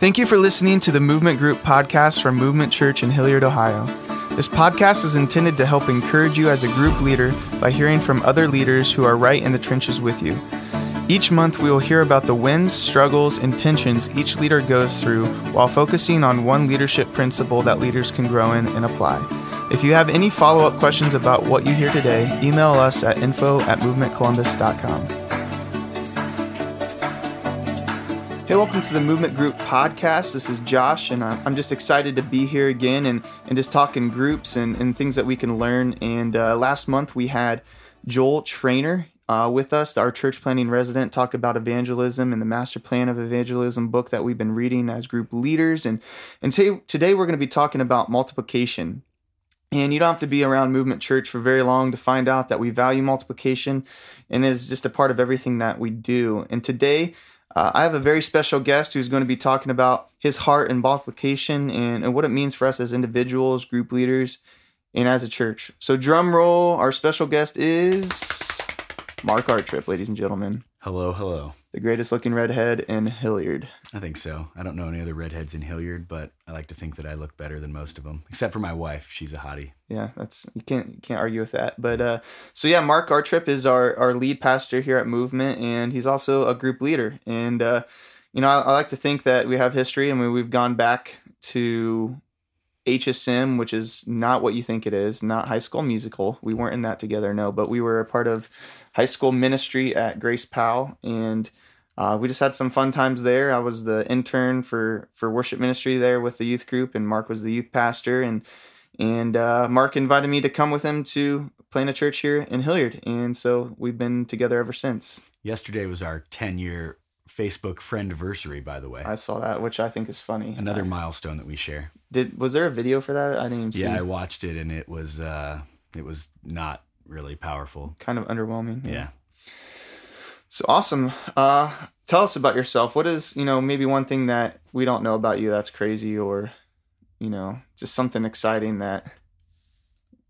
Thank you for listening to the Movement Group podcast from Movement Church in Hilliard, Ohio. This podcast is intended to help encourage you as a group leader by hearing from other leaders who are right in the trenches with you. Each month, we will hear about the wins, struggles, and tensions each leader goes through while focusing on one leadership principle that leaders can grow in and apply. If you have any follow up questions about what you hear today, email us at info at movementcolumbus.com. Hey, welcome to the Movement Group podcast. This is Josh, and I'm just excited to be here again and, and just talk in groups and, and things that we can learn. And uh, last month we had Joel Trainer uh, with us, our church planting resident, talk about evangelism and the master plan of evangelism book that we've been reading as group leaders. And, and t- today we're going to be talking about multiplication. And you don't have to be around Movement Church for very long to find out that we value multiplication and is just a part of everything that we do. And today, uh, I have a very special guest who's going to be talking about his heart and multiplication and, and what it means for us as individuals, group leaders, and as a church. So, drum roll, our special guest is Mark Artrip, ladies and gentlemen. Hello, hello. The greatest looking redhead in Hilliard. I think so. I don't know any other redheads in Hilliard, but I like to think that I look better than most of them, except for my wife. She's a hottie. Yeah, that's you can't you can't argue with that. But uh, so yeah, Mark Artrip is our our lead pastor here at Movement, and he's also a group leader. And uh, you know, I, I like to think that we have history. I mean, we've gone back to HSM, which is not what you think it is, not High School Musical. We weren't in that together, no, but we were a part of high school ministry at Grace Powell, and uh, we just had some fun times there. I was the intern for for worship ministry there with the youth group, and Mark was the youth pastor, and and uh, Mark invited me to come with him to plant a church here in Hilliard, and so we've been together ever since. Yesterday was our ten year Facebook friend anniversary, by the way. I saw that, which I think is funny. Another I, milestone that we share. Did was there a video for that? I didn't even see. Yeah, I watched it, and it was uh, it was not really powerful. Kind of underwhelming. Yeah. yeah. So awesome. Uh, tell us about yourself. What is you know maybe one thing that we don't know about you that's crazy, or you know just something exciting that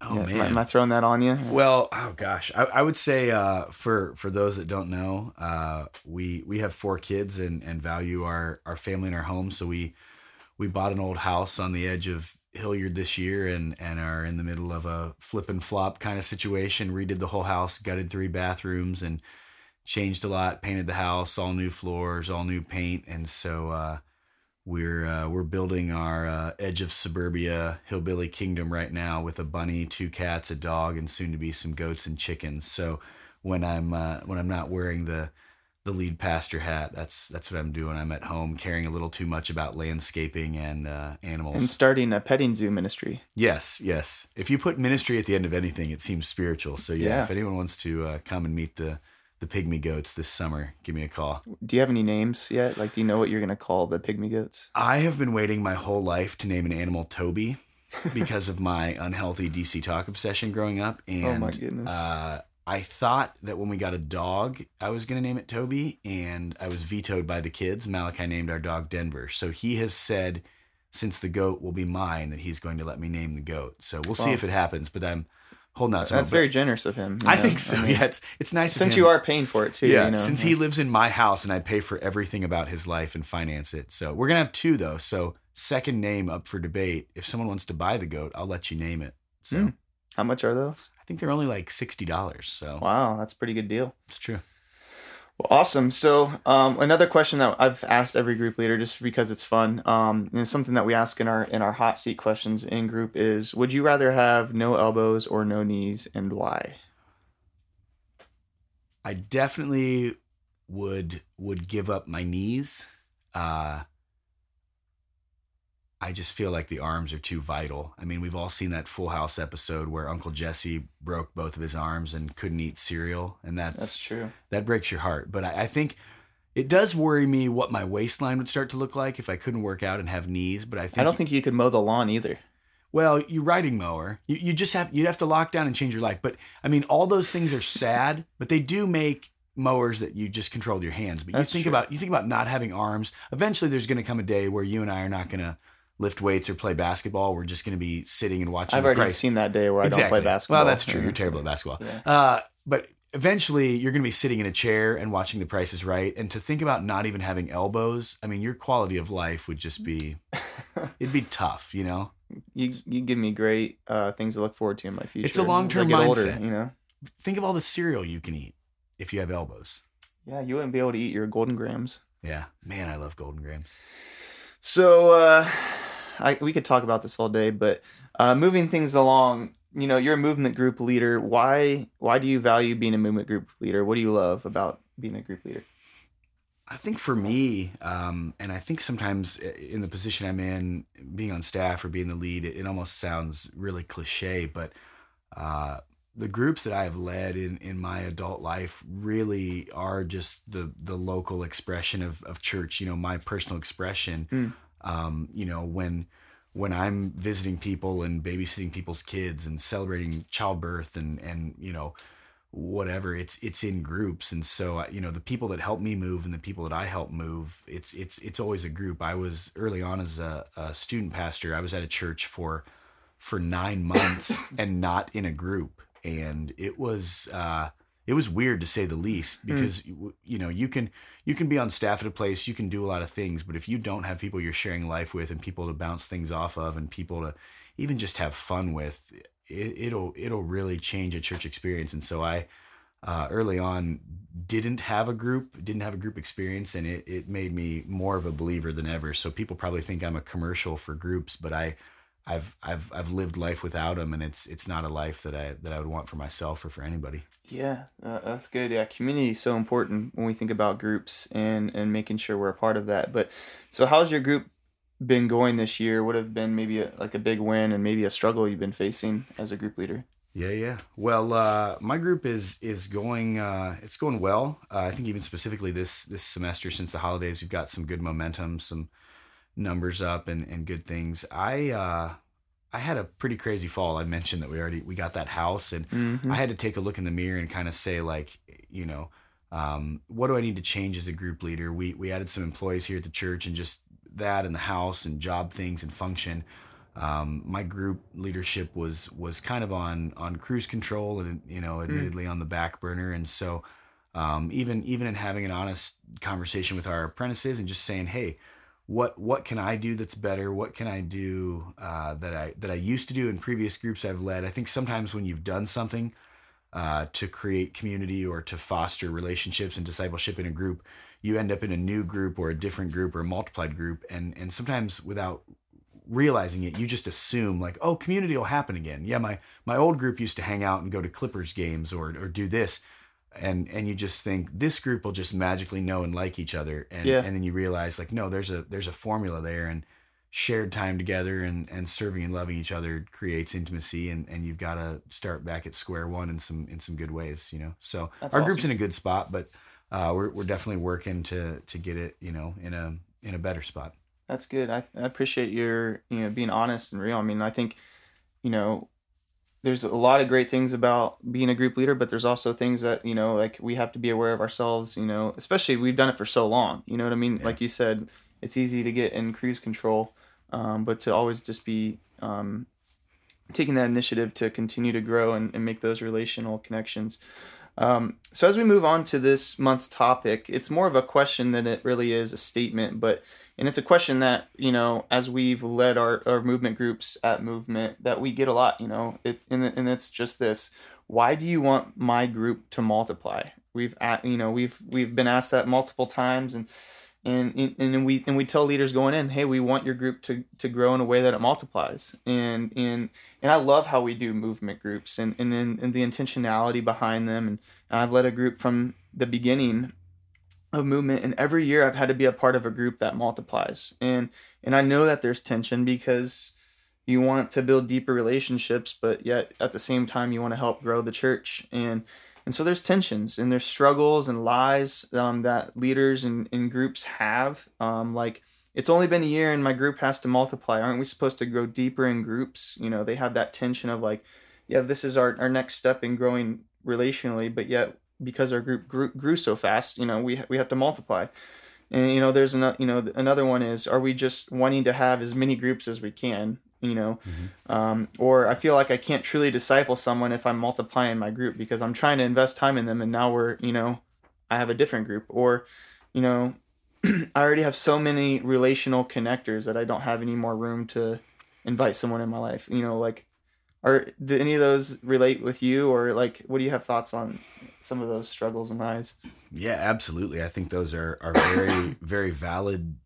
Oh yeah, man, am I throwing that on you? Well, oh gosh, I, I would say uh, for for those that don't know, uh, we we have four kids and and value our our family and our home. So we we bought an old house on the edge of Hilliard this year and and are in the middle of a flip and flop kind of situation. Redid the whole house, gutted three bathrooms, and changed a lot. Painted the house, all new floors, all new paint, and so. Uh, we're uh, we're building our uh, edge of suburbia hillbilly kingdom right now with a bunny, two cats, a dog, and soon to be some goats and chickens. So when I'm uh, when I'm not wearing the the lead pastor hat, that's that's what I'm doing. I'm at home caring a little too much about landscaping and uh, animals and starting a petting zoo ministry. Yes, yes. If you put ministry at the end of anything, it seems spiritual. So yeah, yeah. if anyone wants to uh, come and meet the the pygmy goats this summer, give me a call. Do you have any names yet? Like, do you know what you're going to call the pygmy goats? I have been waiting my whole life to name an animal Toby because of my unhealthy DC talk obsession growing up. And, oh my goodness. Uh, I thought that when we got a dog, I was going to name it Toby, and I was vetoed by the kids. Malachi named our dog Denver. So he has said, since the goat will be mine, that he's going to let me name the goat. So we'll see if it happens. But I'm holding out. That's very generous of him. I know? think so. I mean, yeah, it's it's nice since you are paying for it too. Yeah, you know? since yeah. he lives in my house and I pay for everything about his life and finance it. So we're gonna have two though. So second name up for debate. If someone wants to buy the goat, I'll let you name it. So mm. how much are those? I think they're only like sixty dollars. So wow, that's a pretty good deal. It's true. Well, awesome. So, um, another question that I've asked every group leader, just because it's fun, um, and something that we ask in our in our hot seat questions in group is: Would you rather have no elbows or no knees, and why? I definitely would would give up my knees. Uh, I just feel like the arms are too vital. I mean, we've all seen that Full House episode where Uncle Jesse broke both of his arms and couldn't eat cereal, and that's that's true. That breaks your heart. But I, I think it does worry me what my waistline would start to look like if I couldn't work out and have knees. But I think I don't think you could mow the lawn either. Well, you riding mower, you, you just have you'd have to lock down and change your life. But I mean, all those things are sad, but they do make mowers that you just control with your hands. But you think true. about you think about not having arms. Eventually, there's going to come a day where you and I are not going to lift weights or play basketball. We're just going to be sitting and watching. I've already seen that day where I don't play basketball. Well, that's true. You're terrible at basketball. Yeah. Uh, but eventually you're going to be sitting in a chair and watching the price is right and to think about not even having elbows i mean your quality of life would just be it'd be tough you know you you give me great uh, things to look forward to in my future. It's a long-term as I get older, mindset. you know. think of all the cereal you can eat if you have elbows Yeah, you wouldn't be able to eat your Golden Grahams. yeah man i love Golden Grahams So uh, I, we could talk about this all day, but uh, moving things along, you know, you're a movement group leader. Why why do you value being a movement group leader? What do you love about being a group leader? I think for me, um, and I think sometimes in the position I'm in, being on staff or being the lead, it, it almost sounds really cliche, but uh, the groups that I have led in, in my adult life really are just the the local expression of, of church. You know, my personal expression. Mm. Um, you know, when when I'm visiting people and babysitting people's kids and celebrating childbirth and and you know whatever it's it's in groups. And so uh, you know the people that help me move and the people that I help move it's it's it's always a group. I was early on as a, a student pastor I was at a church for for nine months and not in a group. And it was uh it was weird to say the least because you, you know you can you can be on staff at a place you can do a lot of things but if you don't have people you're sharing life with and people to bounce things off of and people to even just have fun with it, it'll it'll really change a church experience. And so i uh, early on didn't have a group didn't have a group experience and it, it made me more of a believer than ever. So people probably think i'm a commercial for groups but i i've i've i've lived life without them and it's it's not a life that i that i would want for myself or for anybody Yeah, uh, that's good. Yeah, community is so important when we think about groups and and making sure we're a part of that. But so, how's your group been going this year? What have been maybe a, like a big win and maybe a struggle you've been facing as a group leader? Yeah, yeah. Well, uh, my group is is going. Uh, it's going well. Uh, I think even specifically this this semester since the holidays, we've got some good momentum, some numbers up, and and good things. I uh, I had a pretty crazy fall. I mentioned that we already we got that house, and Mm-hmm. I had to take a look in the mirror and kind of say like, you know, um, what do I need to change as a group leader? We we added some employees here at the church, and just that and the house and job things and function. Um, my group leadership was was kind of on on cruise control and you know admittedly on the back burner, and so um, even even in having an honest conversation with our apprentices and just saying, hey, what what can I do that's better? What can I do uh, that I that I used to do in previous groups I've led? I think sometimes when you've done something uh, to create community or to foster relationships and discipleship in a group, you end up in a new group or a different group or a multiplied group, and and sometimes without realizing it, you just assume like, oh, community will happen again. Yeah, my my old group used to hang out and go to Clippers games or or do this. And and you just think this group will just magically know and like each other, and Yeah. and then you realize like no, there's a there's a formula there, and shared time together and, and serving and loving each other creates intimacy and, and you've got to start back at square one in some in some good ways you know so That's our group's in a good spot but uh, we're, we're definitely working to to get it you know in a in a better spot That's good. I, I appreciate your you know being honest and real. I mean, I think you know there's a lot of great things about being a group leader, but there's also things that you know like we have to be aware of ourselves. You know, especially we've done it for so long. You know what I mean? Yeah. Like you said, it's easy to get in cruise control, um, but to always just be um, taking that initiative to continue to grow and, and make those relational connections. Um, so as we move on to this month's topic, it's more of a question than it really is a statement, but and it's a question that you know as we've led our, our movement groups at movement that we get a lot. You know, it and, and it's just this: Why do you want my group to multiply? We've at you know we've we've been asked that multiple times and. And, and we and we tell leaders going in, hey, we want your group to, to grow in a way that it multiplies. And and and I love how we do movement groups and and, and the intentionality behind them. And, and I've led a group from the beginning of movement, and every year I've had to be a part of a group that multiplies. And and I know that there's tension because you want to build deeper relationships, but yet at the same time you want to help grow the church. And and so there's tensions and there's struggles and lies um, that leaders and, and groups have. Um, like it's only been a year and my group has to multiply. Aren't we supposed to grow deeper in groups? You know, they have that tension of like, yeah, this is our, our next step in growing relationally, but yet because our group grew, grew so fast, you know, we, we have to multiply. And, you know, there's another, you know, another one is, are we just wanting to have as many groups as we can? You know? Mm-hmm. um, or i feel like i can't truly disciple someone if i'm multiplying my group because i'm trying to invest time in them and now we're you know i have a different group. Or you know i already have so many relational connectors that i don't have any more room to invite someone in my life. You know like are do any of those relate with you? Or like what do you have thoughts on some of those struggles and lies yeah absolutely. I think those are are very very valid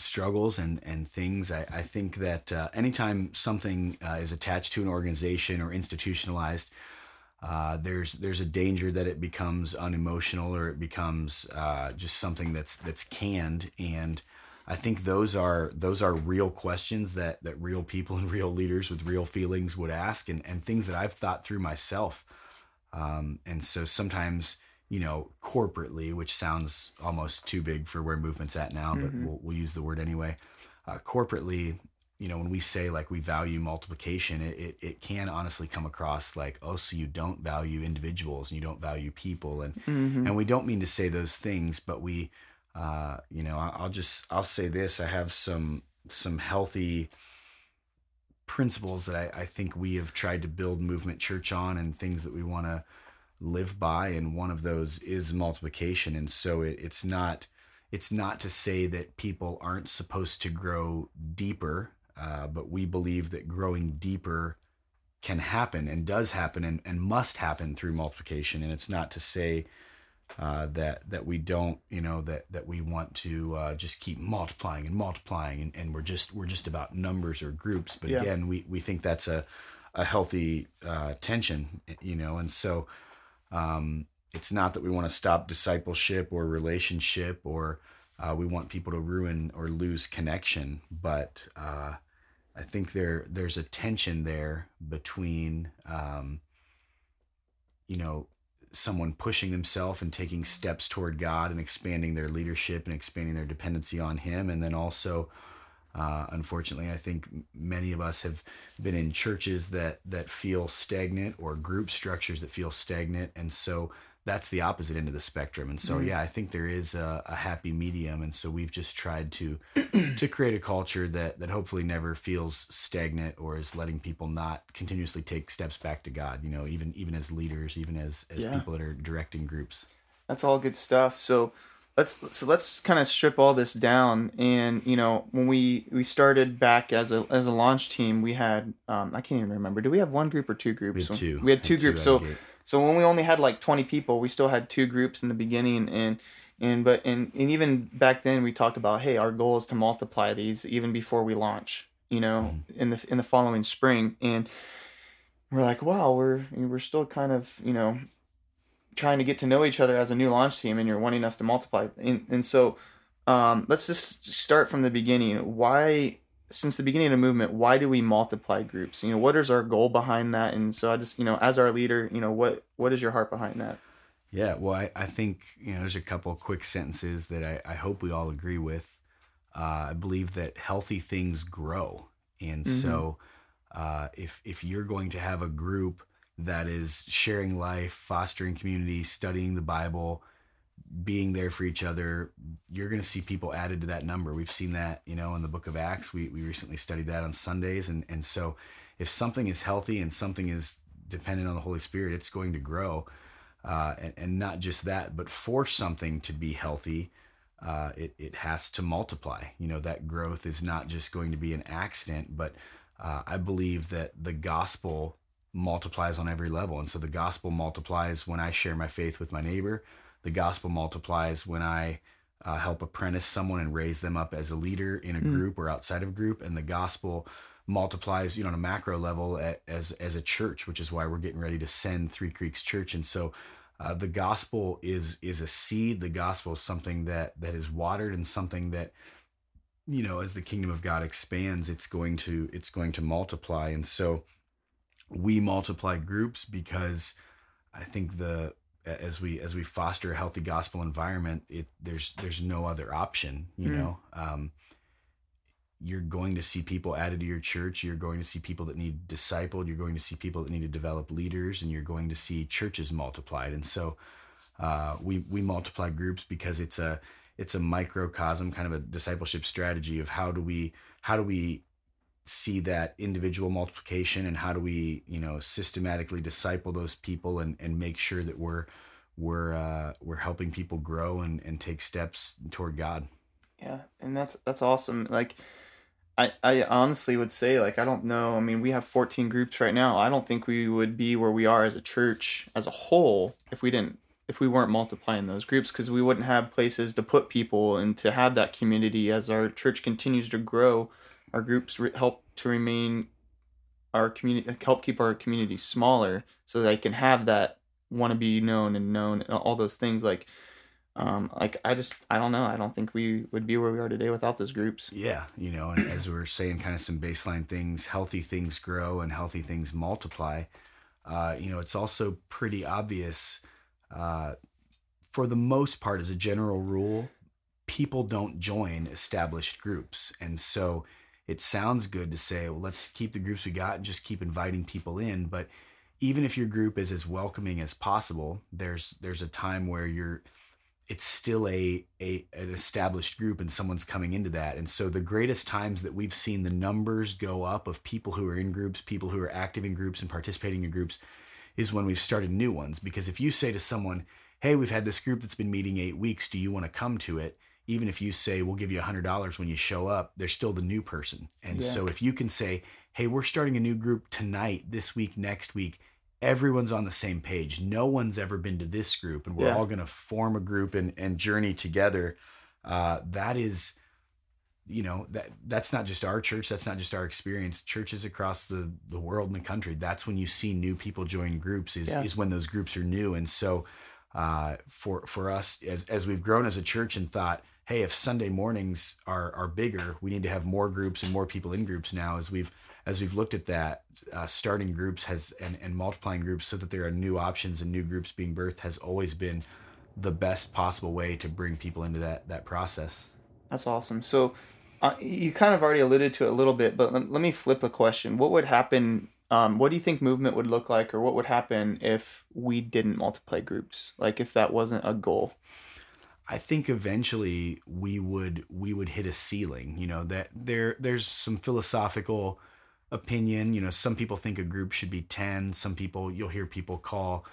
struggles and and things i, I think that uh, anytime something uh, is attached to an organization or institutionalized uh, there's there's a danger that it becomes unemotional or it becomes uh, just something that's that's canned and I think those are those are real questions that that real people and real leaders with real feelings would ask, and and things that I've thought through myself. Um, and so sometimes you know corporately, which sounds almost too big for where movement's at now, but mm-hmm. we'll, we'll use the word anyway. Uh, corporately, you know, when we say like we value multiplication, it, it, it, can honestly come across like, oh, so you don't value individuals and you don't value people. And, mm-hmm. and we don't mean to say those things, but we, uh, you know, I'll just I'll say this: I have some some healthy principles that I, I think we have tried to build movement church on, and things that we want to live by. And one of those is multiplication. And so it, it's not it's not to say that people aren't supposed to grow deeper, uh, but we believe that growing deeper can happen and does happen and, and must happen through multiplication. And it's not to say uh, that that we don't you know that that we want to uh, just keep multiplying and multiplying and, and we're just we're just about numbers or groups but yeah. again we we think that's a a healthy uh, tension you know and so um, it's not that we want to stop discipleship or relationship or uh, we want people to ruin or lose connection but uh, I think there there's a tension there between um, you know someone pushing themselves and taking steps toward God and expanding their leadership and expanding their dependency on Him. And then also, uh, unfortunately, I think many of us have been in churches that that feel stagnant or group structures that feel stagnant, and so that's the opposite end of the spectrum. And so, mm. yeah, I think there is a, a, happy medium. And so we've just tried to to create a culture that that hopefully never feels stagnant or is letting people not continuously take steps back to God. You know, even even as leaders, even as as yeah. people that are directing groups. That's all good stuff. So let's so let's kind of strip all this down. And you know, when we we started back as a as a launch team, we had um, I can't even remember. Do we have one group or two groups? We had two. We had two had groups. Two so so when we only had like 20 people, we still had two groups in the beginning and and but and, and even back then we talked about hey, our goal is to multiply these even before we launch, you know, mm-hmm. in the in the following spring and we're like, wow, we're we're still kind of, you know, trying to get to know each other as a new launch team and you're wanting us to multiply. And and so um, let's just start from the beginning. Why since the beginning of the movement, why do we multiply groups? You know, what is our goal behind that? And so I just, you know, as our leader, you know, what what is your heart behind that? Yeah, well, I, I think, you know, there's a couple quick sentences that I, I hope we all agree with. Uh, I believe that healthy things grow. And mm-hmm. so uh, if if you're going to have a group that is sharing life, fostering community, studying the Bible, being there for each other, you're going to see people added to that number. We've seen that, you know, in the book of Acts. We, we recently studied that on Sundays. And, and so if something is healthy and something is dependent on the Holy Spirit, it's going to grow. Uh, and, and not just that, but for something to be healthy, uh, it, it has to multiply. You know, that growth is not just going to be an accident, but uh, I believe that the gospel multiplies on every level. And so the gospel multiplies when I share my faith with my neighbor the gospel multiplies when I uh, help apprentice someone and raise them up as a leader in a mm. group or outside of a group, and the gospel multiplies, you know, on a macro level at, as as a church, which is why we're getting ready to send Three Creeks Church. And so, uh, the gospel is is a seed. The gospel is something that that is watered and something that, you know, as the kingdom of God expands, it's going to it's going to multiply. And so, we multiply groups because I think the as we as we foster a healthy gospel environment, it there's there's no other option. You mm. know, um, you're going to see people added to your church. You're going to see people that need discipled. You're going to see people that need to develop leaders, and you're going to see churches multiplied. And so, uh, we we multiply groups because it's a it's a microcosm, kind of a discipleship strategy of how do we how do we see that individual multiplication and how do we you know systematically disciple those people and and make sure that we're we're uh, we're helping people grow and and take steps toward God. Yeah, and that's that's awesome. Like I I honestly would say like I don't know. I mean, we have 14 groups right now. I don't think we would be where we are as a church as a whole if we didn't if we weren't multiplying those groups because we wouldn't have places to put people and to have that community as our church continues to grow. Our groups re- help to remain our community help keep our community smaller so they can have that want to be known and known and all those things like um like i just i don't know i don't think we would be where we are today without those groups Yeah, you know, and as we're saying, kind of some baseline things, healthy things grow and healthy things multiply. Uh, you know, it's also pretty obvious, uh, for the most part, as a general rule, people don't join established groups. And so it sounds good to say, well, let's keep the groups we got and just keep inviting people in. But even if your group is as welcoming as possible, there's there's a time where you're it's still a, a an established group and someone's coming into that. And so the greatest times that we've seen the numbers go up of people who are in groups, people who are active in groups and participating in groups is when we've started new ones. Because if you say to someone, Hey, we've had this group that's been meeting eight weeks, do you want to come to it? Even if you say we'll give you a hundred dollars when you show up, they're still the new person. And Yeah. so if you can say, Hey, we're starting a new group tonight, this week, next week, everyone's on the same page. No one's ever been to this group, and we're Yeah. all going to form a group and, and journey together. Uh, that is, you know, that that's not just our church. That's not just our experience. Churches across the, the world and the country. That's when you see new people join groups. Is Yeah. is when those groups are new. And so, uh, for for us as as we've grown as a church and thought, hey, if Sunday mornings are are bigger, we need to have more groups and more people in groups now. As we've as we've looked at that, uh, starting groups has and, and multiplying groups so that there are new options and new groups being birthed has always been the best possible way to bring people into that that process. That's awesome. So, uh, you kind of already alluded to it a little bit, but let, let me flip the question. What would happen? Um, what do you think movement would look like, or what would happen if we didn't multiply groups? Like if that wasn't a goal? I think eventually we would we would hit a ceiling. You know that there there's some philosophical opinion. You know, some people think a group should be ten. Some people you'll hear people call,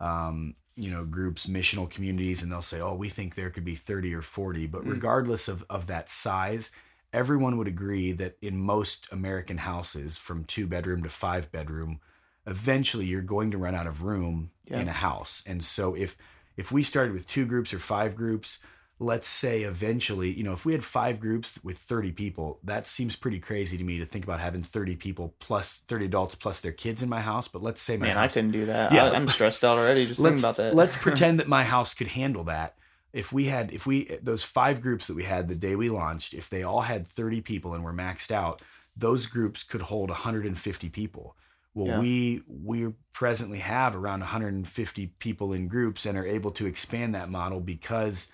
um, you know, groups missional communities, and they'll say, "Oh, we think there could be thirty or 40. But Mm. regardless of of that size, everyone would agree that in most American houses, from two bedroom to five bedroom, eventually you're going to run out of room Yeah. in a house. And so if if we started with two groups or five groups, let's say eventually, you know, if we had five groups with 30 people, that seems pretty crazy to me to think about having 30 people plus 30 adults plus their kids in my house. But let's say my Man, I couldn't do that. Yeah. I, I'm stressed out already just thinking about that. let's pretend that my house could handle that. If we had, if we, those five groups that we had the day we launched, if they all had 30 people and were maxed out, those groups could hold 150 people. Well, Yeah. we we presently have around 150 people in groups and are able to expand that model because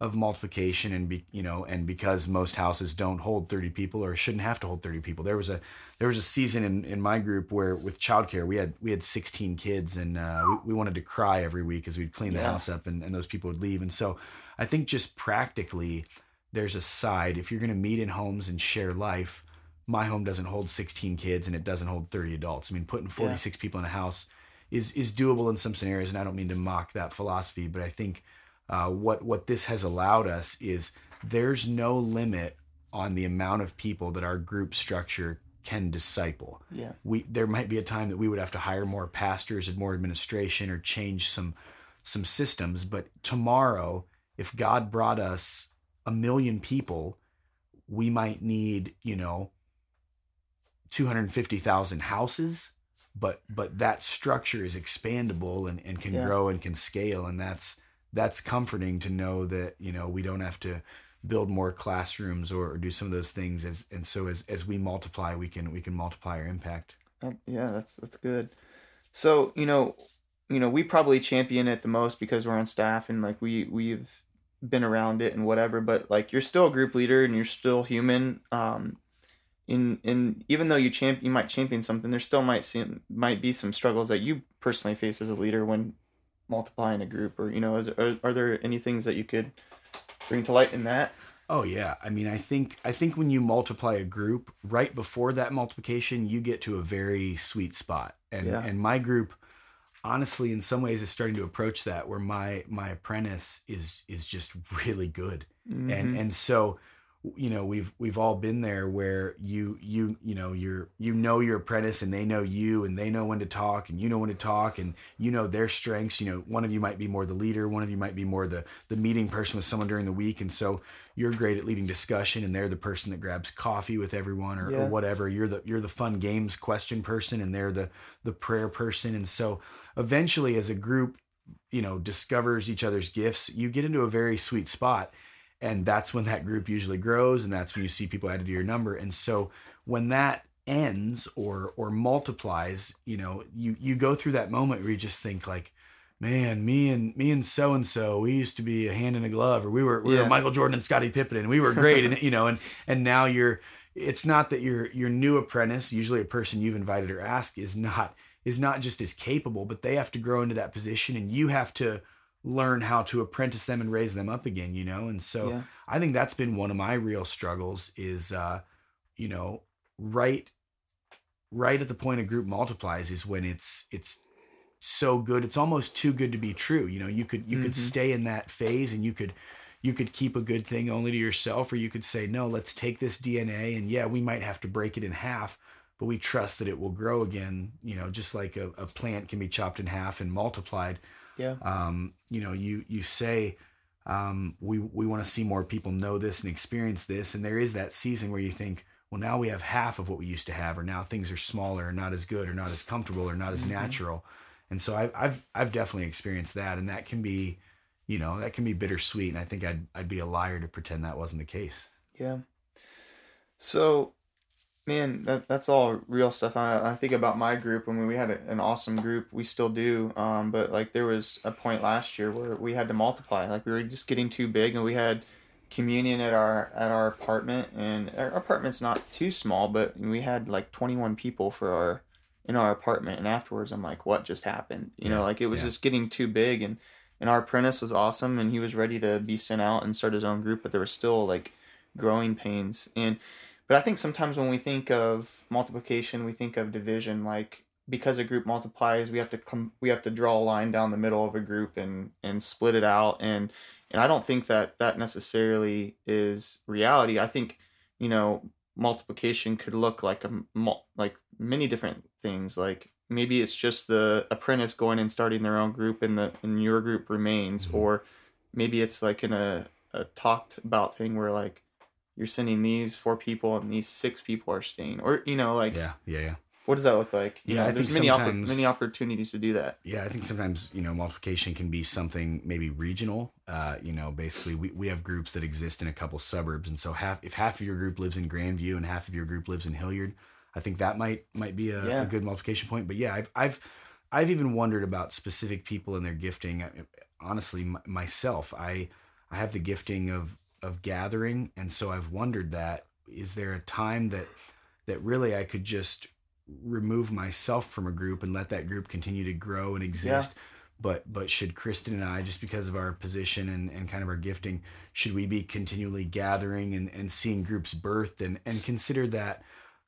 of multiplication and be, you know and because most houses don't hold 30 people or shouldn't have to hold 30 people. There was a there was a season in, in my group where with childcare we had we had 16 kids and uh, we, we wanted to cry every week as we'd clean the Yeah. house up and, and those people would leave. And so I think just practically there's a side if you're going to meet in homes and share life my home doesn't hold 16 kids and it doesn't hold 30 adults. I mean, putting 46 people in a house is is doable in some scenarios, and I don't mean to mock that philosophy, but I think uh, what what this has allowed us is there's no limit on the amount of people that our group structure can disciple. yeah. We there might be a time that we would have to hire more pastors and more administration or change some some systems, but tomorrow, if God brought us a million people, we might need, you know, 250,000 houses, but but that structure is expandable and, and can Yeah. grow and can scale and that's that's comforting to know that, you know, we don't have to build more classrooms or, or do some of those things as and so as as we multiply we can we can multiply our impact. That, yeah, that's that's good. So you know, you know, we probably champion it the most because we're on staff and like we we've been around it and whatever. But like you're still a group leader and you're still human. Um, in in even though you champ you might champion something, there still might seem might be some struggles that you personally face as a leader when multiplying a group. Or you know, is are, are there any things that you could bring to light in that? Oh yeah. I mean, I think I think when you multiply a group, right before that multiplication, you get to a very sweet spot. And Yeah. and my group honestly in some ways is starting to approach that where my my apprentice is is just really good. Mhm. And and so you know, we've we've all been there where you you you know, you're you know your apprentice and they know you and they know when to talk and you know when to talk and you know their strengths, you know, one of you might be more the leader, one of you might be more the the meeting person with someone during the week. And so you're great at leading discussion and they're the person that grabs coffee with everyone or, Yeah. or whatever. You're the you're the fun games question person and they're the the prayer person. And so eventually as a group you know discovers each other's gifts you get into a very sweet spot and that's when that group usually grows and that's when you see people added to your number and so when that ends or or multiplies you know you you go through that moment where you just think like man me and me and so and so we used to be a hand in a glove or we were we Yeah. were Michael Jordan and Scottie Pippen and we were great and you know and and now you're it's not that your your new apprentice usually a person you've invited or asked is not is not just as capable but they have to grow into that position and you have to learn how to apprentice them and raise them up again you know and so Yeah. I think that's been one of my real struggles is uh you know right right at the point a group multiplies is when it's it's so good it's almost too good to be true you know you could you could Mhm. stay in that phase and you could you could keep a good thing only to yourself or you could say no let's take this dna and yeah we might have to break it in half but we trust that it will grow again you know just like a, a plant can be chopped in half and multiplied Yeah. um, you know, you you say um, we we want to see more people know this and experience this, and there is that season where you think, well, now we have half of what we used to have, or now things are smaller, or not as good, or not as comfortable, or not as Mhm. natural, and so I've I've I've definitely experienced that, and that can be, you know, that can be bittersweet, and I think I'd I'd be a liar to pretend that wasn't the case. Yeah. So, man, that that's all real stuff. I, I think about my group. I mean, we had a, an awesome group. We still do. Um, but like there was a point last year where we had to multiply. Like we were just getting too big, and we had communion at our at our apartment, and our apartment's not too small, but we had like twenty one people for our in our apartment. And afterwards, I'm like, what just happened? You know, like it was yeah. just getting too big, and and our apprentice was awesome, and he was ready to be sent out and start his own group, but there was still like growing pains and but i think sometimes when we think of multiplication we think of division like because a group multiplies we have to come we have to draw a line down the middle of a group and and split it out. And and i don't think that that necessarily is reality. I think you know multiplication could look like a mul- like many different things. Like maybe it's just the apprentice going and starting their own group and the and your group remains. Mhm. or maybe it's like in a, a talked about thing where like you're sending these four people and these six people are staying or you know like Yeah, yeah, yeah. what does that look like You Yeah, know, I there's think many oppor- many opportunities to do that Yeah, I think sometimes you know multiplication can be something maybe regional. Uh, you know, basically we, we have groups that exist in a couple suburbs, and so half if half of your group lives in Grandview and half of your group lives in Hilliard, I think that might might be a, Yeah. a good multiplication point. But yeah, I've I've I've even wondered about specific people and their gifting. I- Honestly, m- myself, I I have the gifting of of gathering, and so I've wondered that is there a time that that really I could just remove myself from a group and let that group continue to grow and exist. But but should Kristen and I, just because of our position and, and kind of our gifting, should we be continually gathering and, and seeing groups birthed and, and consider that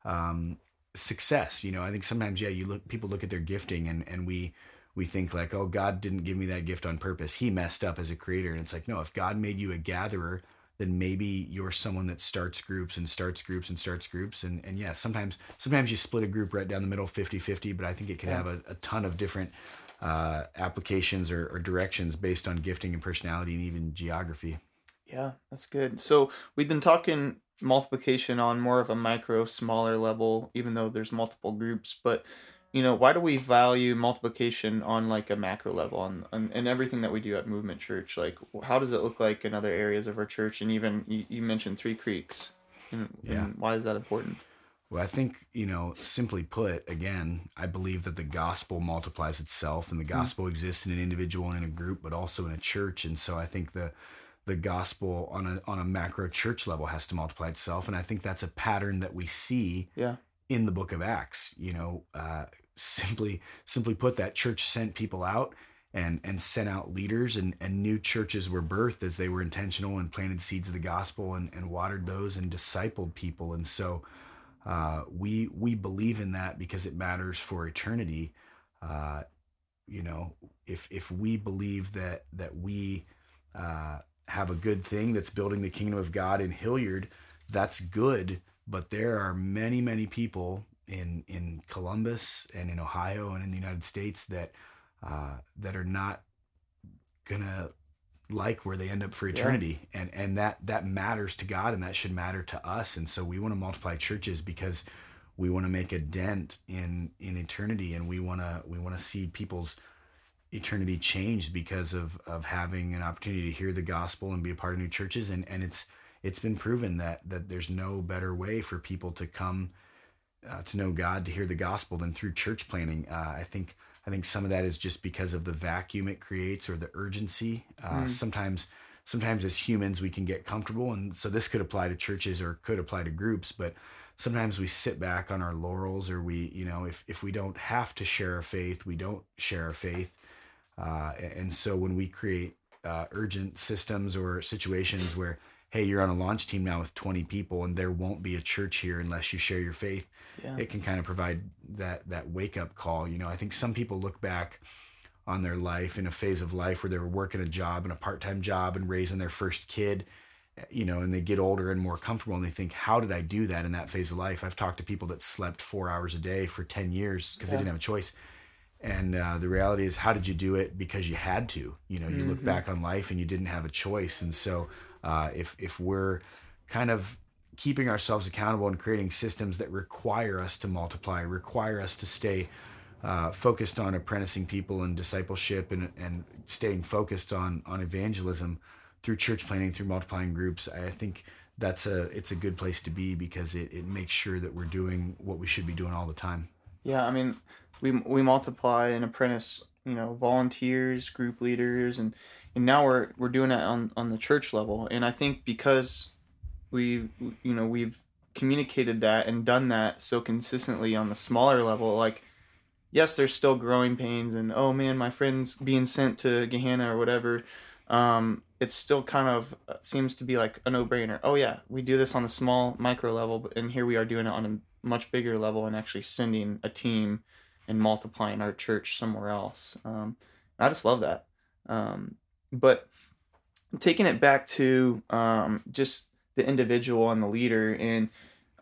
um, success? You know, I think sometimes yeah, you look people look at their gifting and, and we we think like, oh, God didn't give me that gift on purpose. He messed up as a creator. And it's like, no, if God made you a gatherer, then maybe you're someone that starts groups and starts groups and starts groups. And, and yeah, sometimes, sometimes you split a group right down the middle, 50, 50, but I think it could Yeah. have a, a ton of different, uh, applications or, or directions based on gifting and personality and even geography. Yeah, that's good. So we've been talking multiplication on more of a micro, smaller level, even though there's multiple groups. But you know, why do we value multiplication on like a macro level on, on and everything that we do at Movement Church? Like, how does it look like in other areas of our church? And even you, you mentioned Three Creeks, and, Yeah. and why is that important? Well, I think, you know, simply put, again, I believe that the gospel multiplies itself and the gospel exists in an individual and in a group, but also in a church. And so I think the the gospel on a on a macro church level has to multiply itself. And I think that's a pattern that we see Yeah, in the book of Acts. You know, uh, simply simply put, that church sent people out, and and sent out leaders and and new churches were birthed as they were intentional and planted seeds of the gospel and and watered those and discipled people. And so uh, we we believe in that because it matters for eternity. Uh, you know if if we believe that that we uh, have a good thing that's building the kingdom of God in Hilliard that's good. But there are many many people in in Columbus and in Ohio and in the United States that uh, that are not gonna like where they end up for eternity. Yeah. and and that that matters to God and that should matter to us. And so we want to multiply churches because we want to make a dent in in eternity and we want to we want to see people's eternity changed because of of having an opportunity to hear the gospel and be a part of new churches. And and it's it's been proven that that there's no better way for people to come uh, to know God to hear the gospel than through church planting uh, I think I think some of that is just because of the vacuum it creates or the urgency. Uh, mm. Sometimes, sometimes as humans we can get comfortable, and so this could apply to churches or could apply to groups. But sometimes we sit back on our laurels, or we, you know, if if we don't have to share our faith, we don't share our faith. Uh, and so when we create uh, urgent systems or situations where hey, you're on a launch team now with 20 people and there won't be a church here unless you share your faith. Yeah. It can kind of provide that that wake up call. You know, I think some people look back on their life in a phase of life where they were working a job and a part-time job and raising their first kid you know, and they get older and more comfortable and they think, how did I do that in that phase of life? I've talked to people that slept four hours a day for 10 years because yeah. they didn't have a choice. And uh, the reality is, how did you do it? Because you had to. You know, you mm-hmm. look back on life and you didn't have a choice. And so uh, if if we're kind of keeping ourselves accountable and creating systems that require us to multiply, require us to stay uh, focused on apprenticing people and discipleship and, and staying focused on on evangelism through church planting, through multiplying groups, I think that's a it's a good place to be because it, it makes sure that we're doing what we should be doing all the time. Yeah, I mean, we we multiply and apprentice, you know, volunteers, group leaders, and and now we're we're doing it on on the church level and i think because we you know we've communicated that and done that so consistently on the smaller level like yes there's still growing pains and oh man my friend's being sent to Gahanna or whatever. Um, it's still kind of uh, seems to be like a no-brainer. Oh yeah we do this on the small micro level and here we are doing it on a much bigger level and actually sending a team and multiplying our church somewhere else. Um, i just love that. Um, but taking it back to um, just the individual and the leader and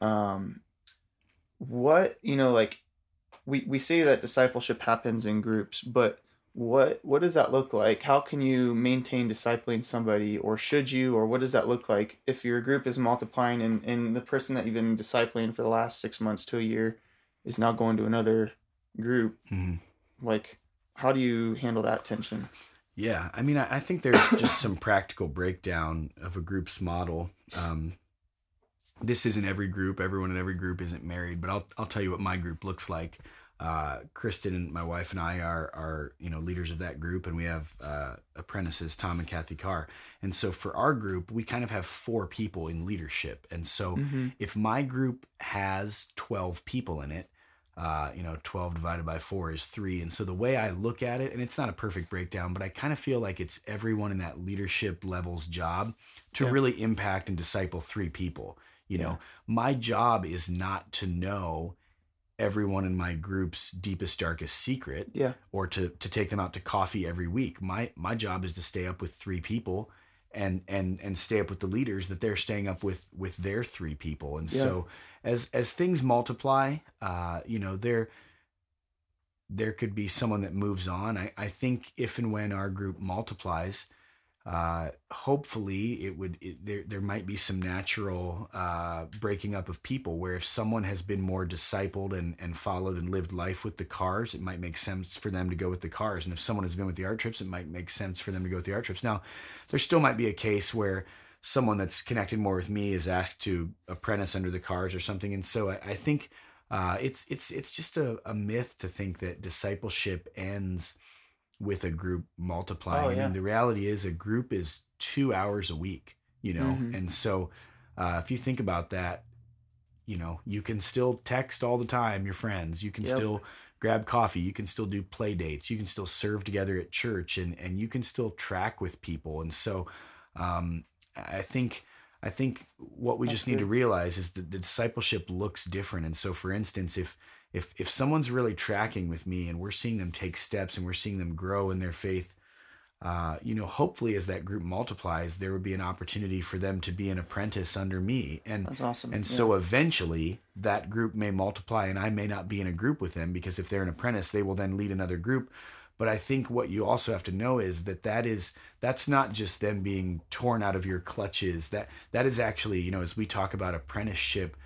um, what you know like we, we say that discipleship happens in groups but what what does that look like how can you maintain discipling somebody or should you or what does that look like if your group is multiplying and, and the person that you've been discipling for the last six months to a year is now going to another group mm-hmm. like how do you handle that tension yeah, I mean, I, I think there's just some practical breakdown of a group's model. Um, this isn't every group. Everyone in every group isn't married, but I'll I'll tell you what my group looks like. Uh, Kristen and my wife and I are are you know leaders of that group, and we have uh, apprentices Tom and Kathy Carr. And so for our group, we kind of have four people in leadership. And so mm-hmm. if my group has twelve people in it, uh, you know, 12 divided by 4 is 3. And so the way I look at it, and it's not a perfect breakdown, but I kind of feel like it's everyone in that leadership level's job to yeah. really impact and disciple three people. You yeah. know, my job is not to know everyone in my group's deepest darkest secret yeah or to to take them out to coffee every week my my job is to stay up with three people and and and stay up with the leaders that they're staying up with with their three people and yeah. so as as things multiply, uh, you know, there there could be someone that moves on. I, I think if and when our group multiplies, uh, hopefully it would it, there there might be some natural uh, breaking up of people where if someone has been more discipled and and followed and lived life with the Carrs, it might make sense for them to go with the Carrs, and if someone has been with the Artrips, it might make sense for them to go with the Artrips. Now, there still might be a case where someone that's connected more with me is asked to apprentice under the Carrs or something. And so I, I think uh, it's it's it's just a, a, myth to think that discipleship ends with a group multiplying. Oh, yeah. I mean, the reality is a group is two hours a week, you know, mm-hmm. and so uh, if you think about that, you know, you can still text all the time your friends. You can yep. still grab coffee. You can still do play dates. You can still serve together at church, and and you can still track with people. And so, um, I think I think what we That's just need to realize is that the discipleship looks different. And so, for instance, if if if someone's really tracking with me and we're seeing them take steps and we're seeing them grow in their faith uh, you know, hopefully as that group multiplies, there would be an opportunity for them to be an apprentice under me. And that's awesome. And yeah. so eventually that group may multiply and I may not be in a group with them because if they're an apprentice, they will then lead another group. But I think what you also have to know is that that is that's not just them being torn out of your clutches. That that is actually, you know, as we talk about apprenticeship,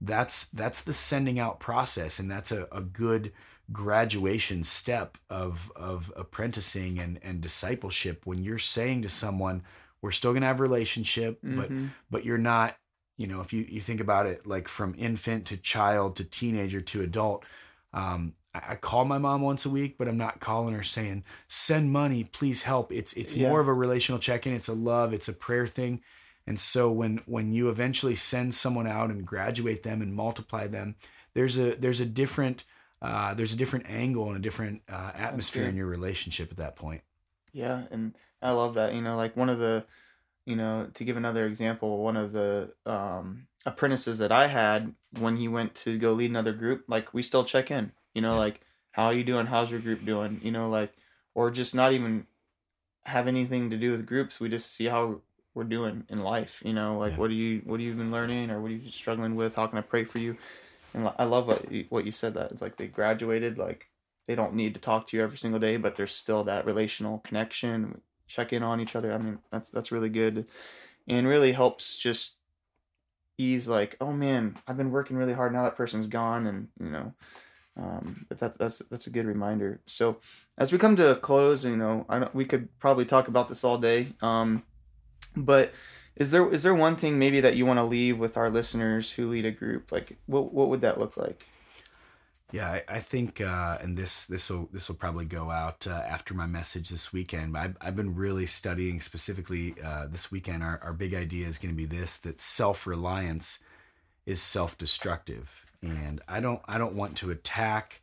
that's that's the sending out process and that's a, a good graduation step of of apprenticing and and discipleship when you're saying to someone we're still going to have relationship mm-hmm. but but you're not you know if you you think about it like from infant to child to teenager to adult um, I, call my mom once a week but i'm not calling her saying send money please help it's it's yeah. more of a relational check-in it's a love it's a prayer thing and so when when you eventually send someone out and graduate them and multiply them there's a there's a different uh, there's a different angle and a different uh, atmosphere in your relationship at that point. Yeah, and I love that. You know, like one of the, you know, to give another example, one of the um, apprentices that I had when he went to go lead another group, like we still check in. You know, like how are you doing? How's your group doing? You know, like or just not even have anything to do with groups. We just see how we're doing in life. You know, like yeah. what are you what have you been learning or what are you struggling with? How can I pray for you? And I love what you, what you said that it's like they graduated, like they don't need to talk to you every single day, but there's still that relational connection, check in on each other. I mean, that's that's really good, and really helps just ease like, oh man, I've been working really hard now. That person's gone, and you know, um, that's that's that's a good reminder. So as we come to a close, you know, I don't, we could probably talk about this all day, um, but is there is there one thing maybe that you want to leave with our listeners who lead a group? Like, what what would that look like? Yeah, I, I think, uh, and this this will this will probably go out uh, after my message this weekend. But I've, I've been really studying specifically uh, this weekend. Our our big idea is going to be this: that self reliance is self destructive, and I don't I don't want to attack.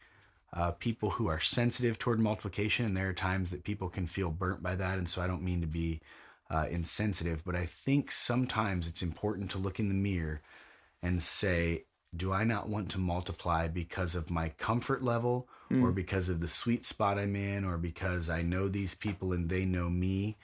Uh, people who are sensitive toward multiplication, and there are times that people can feel burnt by that, and so I don't mean to be uh, insensitive, but I think sometimes it's important to look in the mirror and say, do I not want to multiply because of my comfort level mm. or because of the sweet spot I'm in or because I know these people and they know me?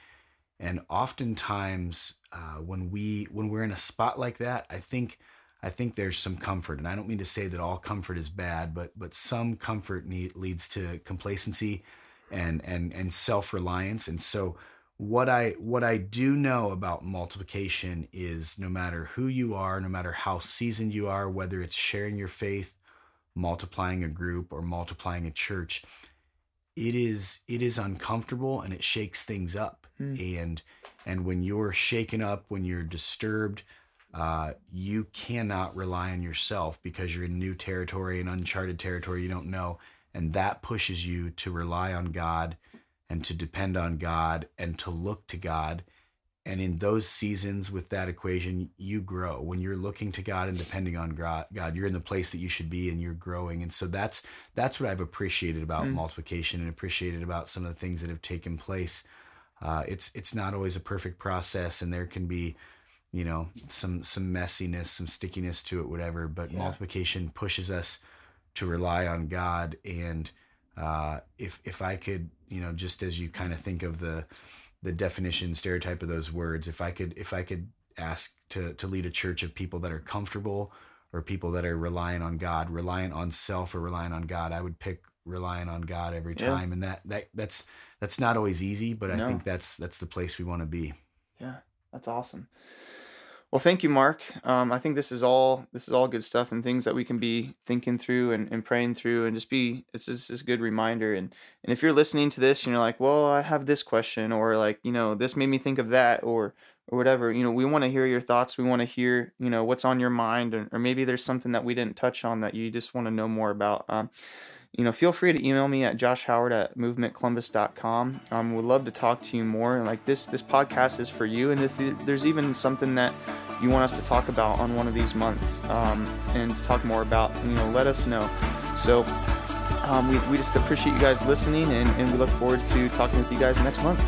And oftentimes, uh, when we when we're in a spot like that, I think I think there's some comfort, and I don't mean to say that all comfort is bad, but but some comfort need, leads to complacency and and and self reliance, and so what I what I do know about multiplication is no matter who you are, no matter how seasoned you are, whether it's sharing your faith, multiplying a group or multiplying a church, it is it is uncomfortable and it shakes things up. Mm. And and when you're shaken up, when you're disturbed, uh, you cannot rely on yourself because you're in new territory and uncharted territory you don't know, and that pushes you to rely on God and to depend on God and to look to God. And in those seasons with that equation, you grow. When you're looking to God and depending on God, you're in the place that you should be and you're growing. And so that's that's what I've appreciated about mm. multiplication and appreciated about some of the things that have taken place. Uh, it's it's not always a perfect process, and there can be, you know, some some messiness, some stickiness to it, whatever. But yeah. multiplication pushes us to rely on God and uh, if if I could, you know, just as you kind of think of the the definition stereotype of those words, if I could if I could ask to to lead a church of people that are comfortable or people that are reliant on God, reliant on self or reliant on God, I would pick relying on God every time. Yeah. And that that that's that's not always easy, but no. I think that's that's the place we want to be. Yeah, that's awesome. Well, thank you, Mark. Um, I think this is all this is all good stuff and things that we can be thinking through and, and praying through and just be it's just a good reminder. And and if you're listening to this and you're like, well, I have this question or like you know this made me think of that or or whatever, you know, we want to hear your thoughts. We want to hear you know what's on your mind or, or maybe there's something that we didn't touch on that you just want to know more about. Um, you know, feel free to email me at joshhoward at movementcolumbus.com. Um, would love to talk to you more. And like this, this podcast is for you. And if there's even something that you want us to talk about on one of these months um, and talk more about, you know, let us know. So Um, we, we just appreciate you guys listening, and, and we look forward to talking with you guys next month.